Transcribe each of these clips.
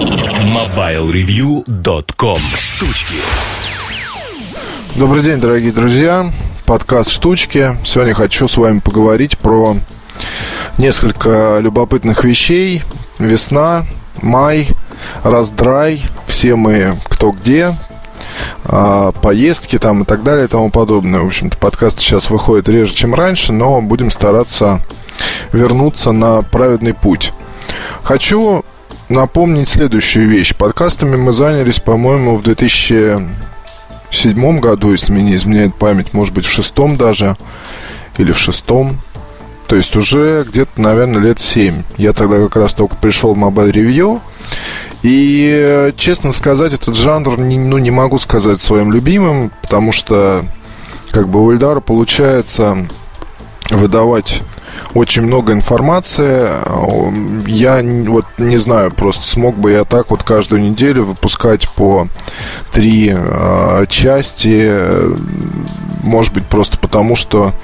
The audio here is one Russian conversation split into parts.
MobileReview.com Штучки Добрый день, дорогие друзья. Подкаст «Штучки». Сегодня хочу с вами поговорить про несколько любопытных вещей. Весна, май, раздрай, все мы кто где, а, поездки там и так далее и тому подобное. В общем-то, подкаст сейчас выходит реже, чем раньше, но будем стараться вернуться на праведный путь. Хочу напомнить следующую вещь. Подкастами мы занялись, по-моему, в 2007 году, если мне не изменяет память, может быть, в шестом даже, или в шестом. То есть уже где-то, наверное, лет 7. Я тогда как раз только пришел в Mobile Review. И, честно сказать, этот жанр, ну, не могу сказать своим любимым, потому что, как бы, у Эльдара получается выдавать очень много информации. Я вот не знаю, просто смог бы я так вот каждую неделю выпускать по три э, части. Может быть, просто потому что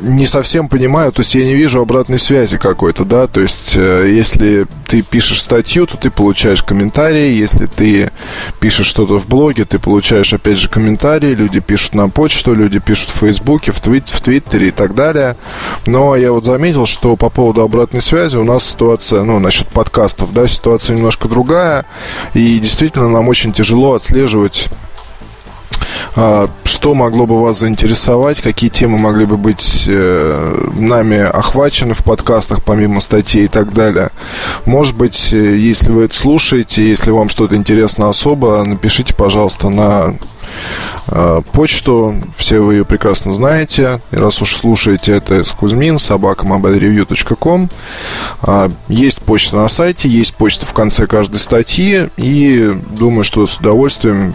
не совсем понимаю, то есть я не вижу обратной связи какой-то, да, то есть э, если ты пишешь статью, то ты получаешь комментарии, если ты пишешь что-то в блоге, ты получаешь опять же комментарии, люди пишут на почту, люди пишут в Фейсбуке, в, твит, в Твиттере и так далее. Но я вот заметил, что по поводу обратной связи у нас ситуация, ну, насчет подкастов, да, ситуация немножко другая, и действительно нам очень тяжело отслеживать что могло бы вас заинтересовать? Какие темы могли бы быть э, нами охвачены в подкастах, помимо статей и так далее? Может быть, э, если вы это слушаете, если вам что-то интересно особо, напишите, пожалуйста, на э, почту. Все вы ее прекрасно знаете. И раз уж слушаете это с Кузьмин, собака mobilereview.com. А, есть почта на сайте, есть почта в конце каждой статьи. И думаю, что с удовольствием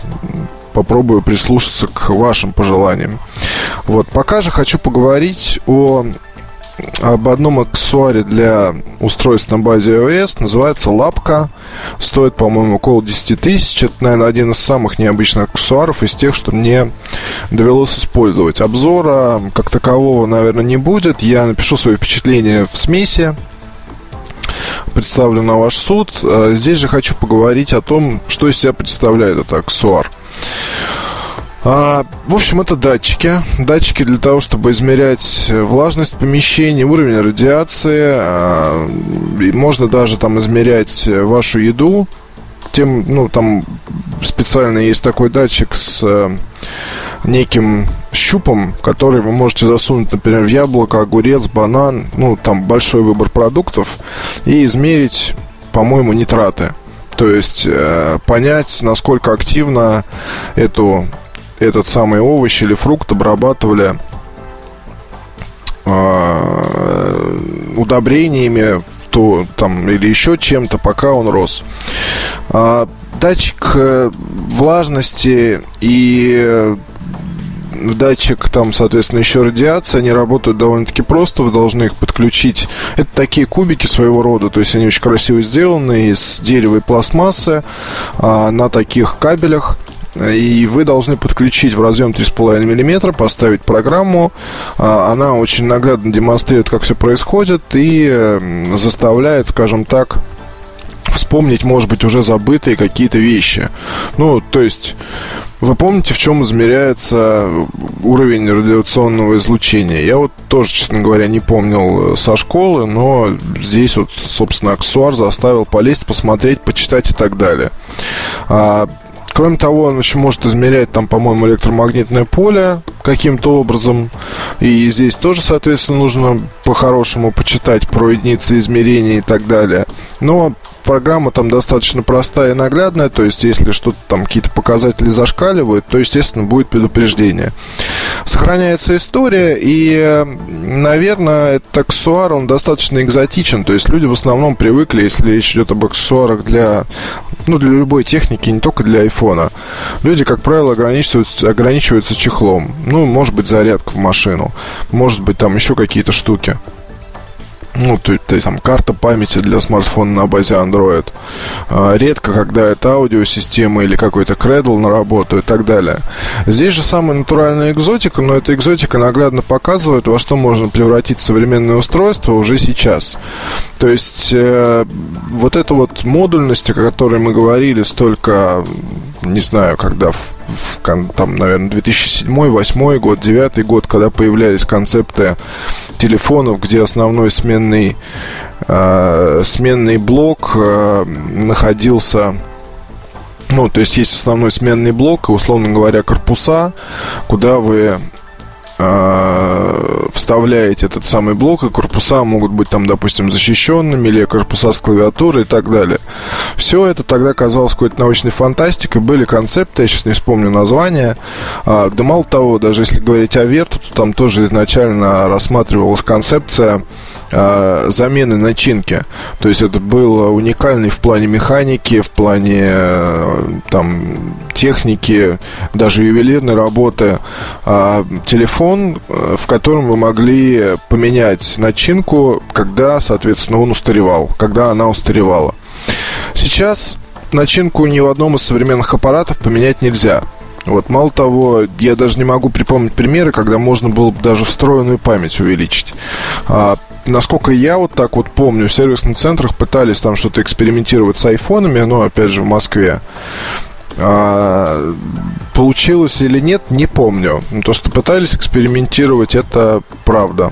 попробую прислушаться к вашим пожеланиям. Вот, пока же хочу поговорить о об одном аксессуаре для устройств на базе iOS. Называется лапка. Стоит, по-моему, около 10 тысяч. Это, наверное, один из самых необычных аксессуаров из тех, что мне довелось использовать. Обзора как такового, наверное, не будет. Я напишу свои впечатления в смеси представлю на ваш суд. А здесь же хочу поговорить о том, что из себя представляет этот аксессуар. А, в общем, это датчики. Датчики для того, чтобы измерять влажность помещения, уровень радиации. А, можно даже там измерять вашу еду. Тем, ну, там специально есть такой датчик с э, неким щупом, который вы можете засунуть, например, в яблоко, огурец, банан, ну, там большой выбор продуктов, и измерить, по-моему, нитраты. То есть э, понять, насколько активно эту, этот самый овощ или фрукт обрабатывали э, удобрениями то, там, или еще чем-то, пока он рос. А, датчик э, влажности и датчик, там, соответственно, еще радиация, они работают довольно-таки просто, вы должны их подключить. Это такие кубики своего рода, то есть они очень красиво сделаны из дерева и пластмассы а, на таких кабелях. И вы должны подключить в разъем 3,5 мм, поставить программу. А, она очень наглядно демонстрирует, как все происходит и заставляет, скажем так, вспомнить, может быть, уже забытые какие-то вещи. Ну, то есть, вы помните, в чем измеряется уровень радиационного излучения? Я вот тоже, честно говоря, не помнил э, со школы, но здесь вот, собственно, аксессуар заставил полезть, посмотреть, почитать и так далее. А, Кроме того, он еще может измерять там, по-моему, электромагнитное поле каким-то образом. И здесь тоже, соответственно, нужно по-хорошему почитать про единицы измерения и так далее. Но программа там достаточно простая и наглядная, то есть если что-то там какие-то показатели зашкаливают, то, естественно, будет предупреждение. Сохраняется история, и, наверное, этот аксессуар, он достаточно экзотичен, то есть люди в основном привыкли, если речь идет об аксессуарах для, ну, для любой техники, не только для айфона, люди, как правило, ограничиваются, ограничиваются чехлом, ну, может быть, зарядка в машину, может быть, там еще какие-то штуки. Ну, то, то есть там карта памяти для смартфона на базе Android. А, редко, когда это аудиосистема или какой-то Cradle на работу и так далее. Здесь же самая натуральная экзотика, но эта экзотика наглядно показывает, во что можно превратить современное устройство уже сейчас. То есть э, вот эта вот модульность, о которой мы говорили столько, не знаю, когда в, в там, наверное, 2007-2008 год, 2009 год, когда появлялись концепты телефонов, где основной сменный, э, сменный блок э, находился ну, то есть есть основной сменный блок, и, условно говоря, корпуса, куда вы вставляете этот самый блок, и корпуса могут быть там, допустим, защищенными, или корпуса с клавиатурой и так далее. Все это тогда казалось какой-то научной фантастикой, были концепты, я сейчас не вспомню название. А, да мало того, даже если говорить о Верту, то там тоже изначально рассматривалась концепция э, замены начинки. То есть это было уникальный в плане механики, в плане э, там техники, даже ювелирной работы э, телефон, в котором вы могли поменять начинку, когда, соответственно, он устаревал, когда она устаревала. Сейчас начинку ни в одном из современных аппаратов поменять нельзя. Вот, мало того, я даже не могу припомнить примеры, когда можно было бы даже встроенную память увеличить. А, насколько я вот так вот помню, в сервисных центрах пытались там что-то экспериментировать с айфонами, но опять же в Москве. А, получилось или нет, не помню. То, что пытались экспериментировать, это правда.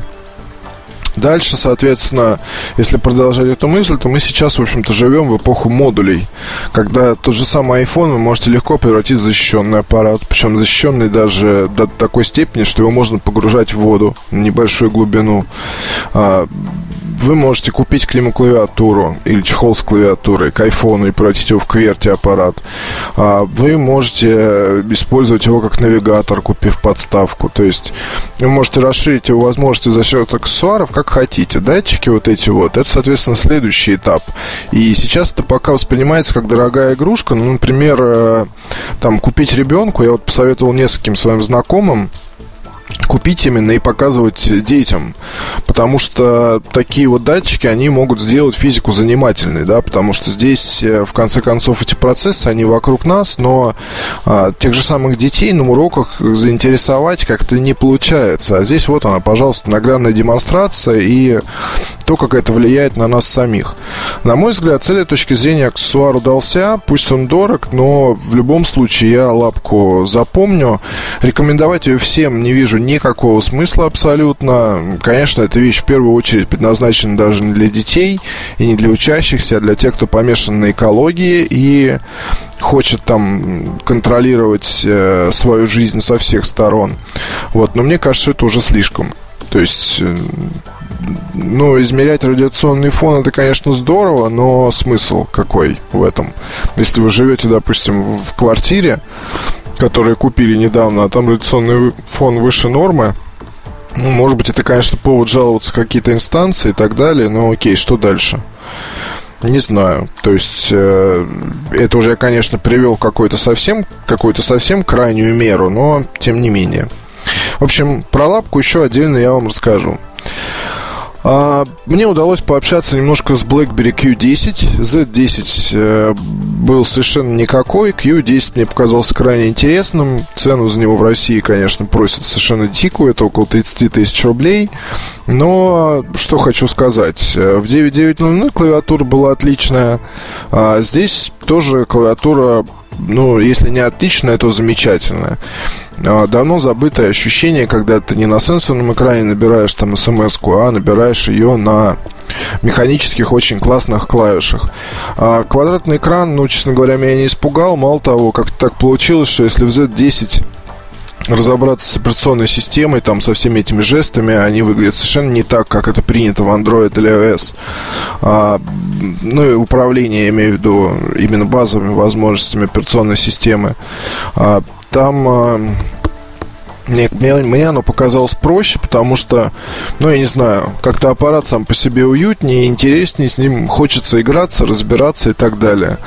Дальше, соответственно, если продолжать эту мысль, то мы сейчас, в общем-то, живем в эпоху модулей, когда тот же самый iPhone вы можете легко превратить в защищенный аппарат, причем защищенный даже до такой степени, что его можно погружать в воду на небольшую глубину. Вы можете купить к нему клавиатуру или чехол с клавиатурой к айфону и превратить его в кверти аппарат. А, вы можете использовать его как навигатор, купив подставку. То есть вы можете расширить его возможности за счет аксессуаров, как хотите. Датчики вот эти вот, это, соответственно, следующий этап. И сейчас это пока воспринимается как дорогая игрушка. Ну, например, э, там купить ребенку, я вот посоветовал нескольким своим знакомым, купить именно и показывать детям. Потому что такие вот датчики, они могут сделать физику занимательной, да, потому что здесь, э, в конце концов, эти процессы, они вокруг нас, но а, тех же самых детей на уроках заинтересовать как-то не получается. А здесь вот она, пожалуйста, наглядная демонстрация и то, как это влияет на нас самих. На мой взгляд, с этой точки зрения аксессуар удался, пусть он дорог, но в любом случае я лапку запомню. Рекомендовать ее всем не вижу никакого смысла абсолютно. Конечно, эта вещь в первую очередь предназначена даже не для детей и не для учащихся, а для тех, кто помешан на экологии и хочет там контролировать э, свою жизнь со всех сторон. Вот, но мне кажется, это уже слишком. То есть, э, ну, измерять радиационный фон это, конечно, здорово, но смысл какой в этом? Если вы живете, допустим, в квартире, которые купили недавно, а там радиационный фон выше нормы. Ну, может быть, это, конечно, повод жаловаться какие-то инстанции и так далее, но окей, что дальше? Не знаю. То есть э, это уже, конечно, привел какой-то совсем, какую-то совсем крайнюю меру, но тем не менее. В общем, про лапку еще отдельно я вам расскажу. А, мне удалось пообщаться немножко с BlackBerry Q10. Z10 э, был совершенно никакой. Q10 мне показался крайне интересным. Цену за него в России, конечно, просят совершенно дикую. Это около 30 тысяч рублей. Но что хочу сказать. Э, в 9900 клавиатура была отличная. А здесь тоже клавиатура ну, если не отличная, то замечательная. А, давно забытое ощущение, когда ты не на сенсорном экране набираешь там смс а набираешь ее на механических очень классных клавишах. А квадратный экран, ну, честно говоря, меня не испугал. Мало того, как-то так получилось, что если в Z10 разобраться с операционной системой, там, со всеми этими жестами, они выглядят совершенно не так, как это принято в Android или iOS. А, ну и управление, я имею в виду, именно базовыми возможностями операционной системы. А, там... А, мне, мне, мне оно показалось проще, потому что, ну, я не знаю, как-то аппарат сам по себе уютнее, интереснее, с ним хочется играться, разбираться и так далее.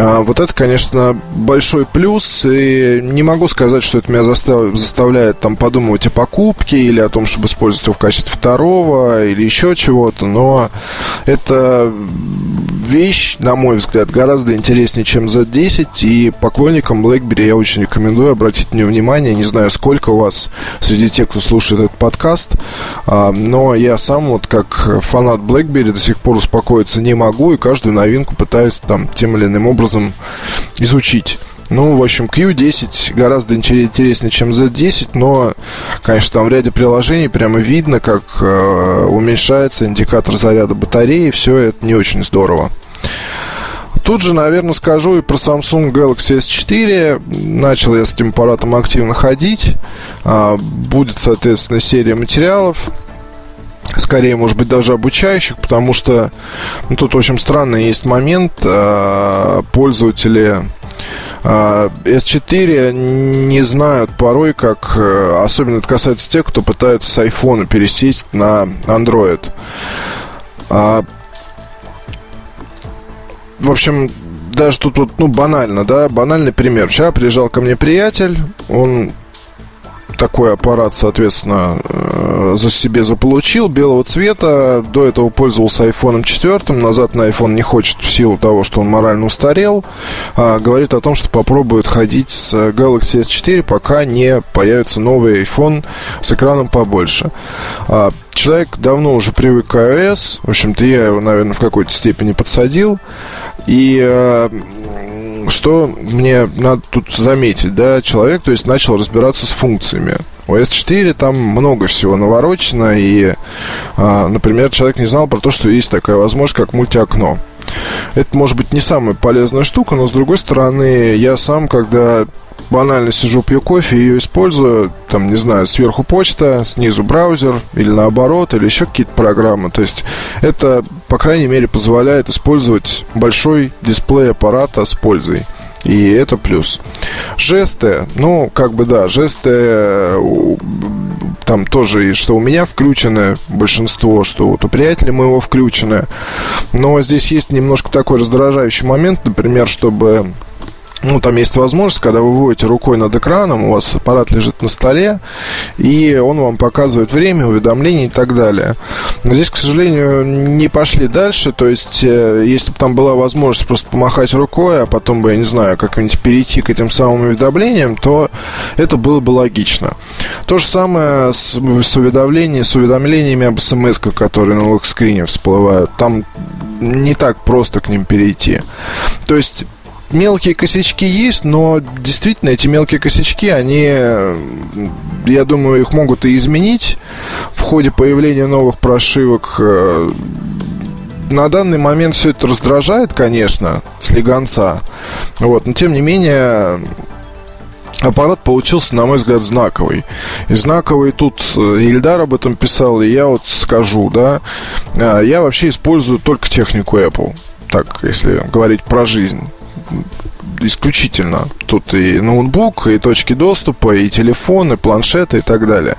А, вот это, конечно, большой плюс, и не могу сказать, что это меня застав... заставляет там подумывать о покупке или о том, чтобы использовать его в качестве второго или еще чего-то, но это вещь, на мой взгляд, гораздо интереснее, чем Z10, и поклонникам BlackBerry я очень рекомендую обратить мне внимание, не знаю, сколько у вас среди тех, кто слушает этот подкаст, а, но я сам вот как фанат BlackBerry до сих пор успокоиться не могу, и каждую новинку пытаюсь там тем или иным образом изучить. Ну, в общем, Q10 гораздо интереснее, чем Z10, но, конечно, там в ряде приложений прямо видно, как э, уменьшается индикатор заряда батареи. Все это не очень здорово. Тут же, наверное, скажу и про Samsung Galaxy S4. Начал я с этим аппаратом активно ходить. А, будет, соответственно, серия материалов скорее, может быть, даже обучающих, потому что ну, тут очень странный есть момент. Э, пользователи э, S4 не знают порой, как... Э, особенно это касается тех, кто пытается с iPhone пересесть на Android. А, в общем, даже тут вот, ну, банально, да, банальный пример. Вчера приезжал ко мне приятель, он такой аппарат, соответственно, э, за себе заполучил белого цвета. До этого пользовался iPhone 4, назад на iPhone не хочет в силу того, что он морально устарел. А, говорит о том, что попробует ходить с Galaxy S4, пока не появится новый iPhone с экраном побольше. А, человек давно уже привык к iOS. В общем-то, я его, наверное, в какой-то степени подсадил. И э, что мне надо тут заметить, да, человек, то есть, начал разбираться с функциями. У S4 там много всего наворочено, и, а, например, человек не знал про то, что есть такая возможность, как мультиокно. Это может быть не самая полезная штука, но с другой стороны, я сам, когда банально сижу, пью кофе, ее использую, там, не знаю, сверху почта, снизу браузер, или наоборот, или еще какие-то программы. То есть это, по крайней мере, позволяет использовать большой дисплей аппарата с пользой. И это плюс. Жесты, ну, как бы да, жесты там тоже, и что у меня включены большинство, что вот у приятеля моего включены. Но здесь есть немножко такой раздражающий момент, например, чтобы ну, там есть возможность, когда вы выводите рукой над экраном, у вас аппарат лежит на столе, и он вам показывает время, уведомления и так далее. Но здесь, к сожалению, не пошли дальше, то есть, э, если бы там была возможность просто помахать рукой, а потом бы, я не знаю, как-нибудь перейти к этим самым уведомлениям, то это было бы логично. То же самое с, с, уведомлениями, с уведомлениями об смс, которые на локскрине всплывают. Там не так просто к ним перейти. То есть мелкие косячки есть, но действительно эти мелкие косячки, они, я думаю, их могут и изменить в ходе появления новых прошивок. Э, на данный момент все это раздражает, конечно, слегонца. Вот, но тем не менее, аппарат получился, на мой взгляд, знаковый. И знаковый тут э, Ильдар об этом писал, и я вот скажу, да, э, я вообще использую только технику Apple. Так, если говорить про жизнь исключительно. Тут и ноутбук, и точки доступа, и телефоны, планшеты и так далее.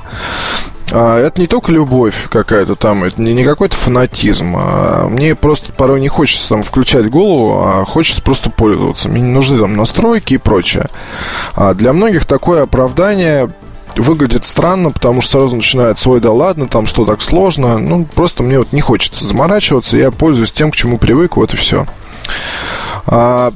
А это не только любовь какая-то там, это не, не какой-то фанатизм. А мне просто порой не хочется там включать голову, а хочется просто пользоваться. Мне не нужны там настройки и прочее. А для многих такое оправдание выглядит странно, потому что сразу начинает свой да ладно, там что так сложно. Ну, просто мне вот не хочется заморачиваться, я пользуюсь тем, к чему привык, вот и все. А,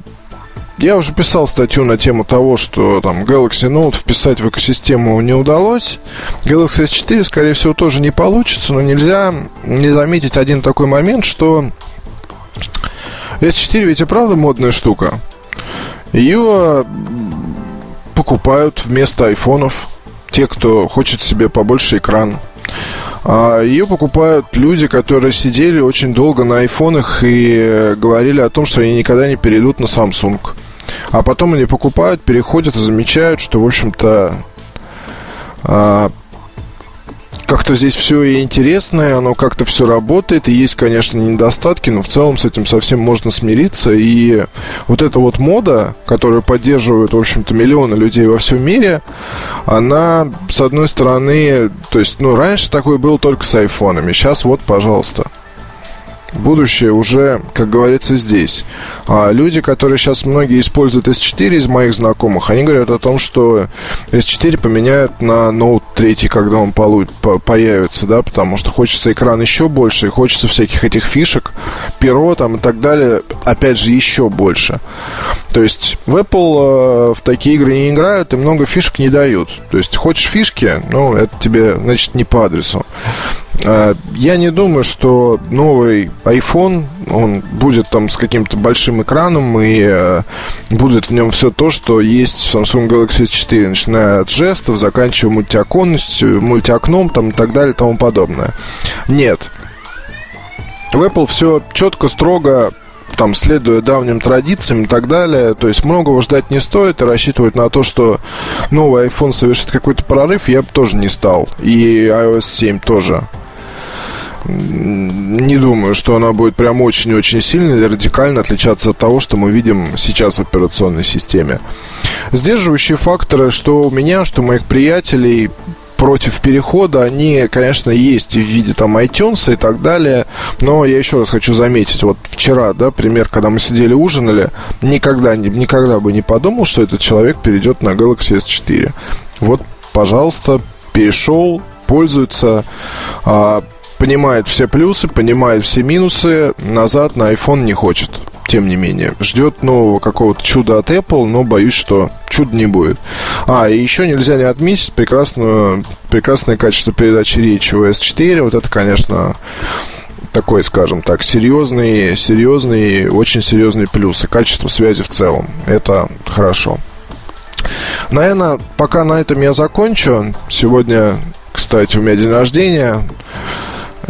я уже писал статью на тему того, что там Galaxy Note вписать в экосистему не удалось. Galaxy S4, скорее всего, тоже не получится, но нельзя не заметить один такой момент, что S4 ведь и правда модная штука. Ее покупают вместо айфонов те, кто хочет себе побольше экран. А ее покупают люди, которые сидели очень долго на айфонах и говорили о том, что они никогда не перейдут на Samsung. А потом они покупают, переходят и замечают, что, в общем-то, а, как-то здесь все и интересное, оно как-то все работает, и есть, конечно, недостатки, но в целом с этим совсем можно смириться. И вот эта вот мода, которую поддерживают, в общем-то, миллионы людей во всем мире, она, с одной стороны, то есть, ну, раньше такое было только с айфонами, сейчас вот, пожалуйста. Будущее уже, как говорится, здесь. А люди, которые сейчас многие используют S4 из моих знакомых, они говорят о том, что S4 поменяют на Note 3, когда он появится, да, потому что хочется экран еще больше, и хочется всяких этих фишек, перо там и так далее, опять же, еще больше. То есть в Apple э, в такие игры не играют и много фишек не дают. То есть хочешь фишки, ну, это тебе, значит, не по адресу. Э, я не думаю, что новый iPhone, он будет там с каким-то большим экраном и э, будет в нем все то, что есть в Samsung Galaxy S4, начиная от жестов, заканчивая мультиоконностью, мультиокном там, и так далее и тому подобное. Нет. В Apple все четко, строго, там, следуя давним традициям и так далее. То есть многого ждать не стоит и рассчитывать на то, что новый iPhone совершит какой-то прорыв, я бы тоже не стал. И iOS 7 тоже не думаю, что она будет прям очень-очень сильно или радикально отличаться от того, что мы видим сейчас в операционной системе. Сдерживающие факторы, что у меня, что у моих приятелей, против перехода, они, конечно, есть в виде там iTunes и так далее, но я еще раз хочу заметить, вот вчера, да, пример, когда мы сидели ужинали, никогда, никогда бы не подумал, что этот человек перейдет на Galaxy S4. Вот, пожалуйста, перешел, пользуется, а, понимает все плюсы, понимает все минусы, назад на iPhone не хочет. Тем не менее, ждет нового какого-то чуда от Apple, но боюсь, что чуда не будет. А, и еще нельзя не отметить прекрасную, прекрасное качество передачи речи у S4. Вот это, конечно, такой, скажем так, серьезный, серьезный, очень серьезный плюс. И качество связи в целом. Это хорошо. Наверное, пока на этом я закончу. Сегодня, кстати, у меня день рождения.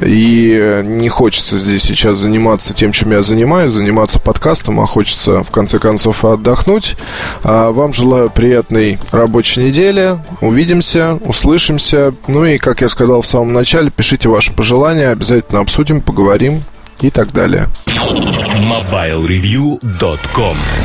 И не хочется здесь сейчас заниматься тем, чем я занимаюсь, заниматься подкастом, а хочется в конце концов отдохнуть. А вам желаю приятной рабочей недели. Увидимся, услышимся. Ну и, как я сказал в самом начале, пишите ваши пожелания, обязательно обсудим, поговорим и так далее.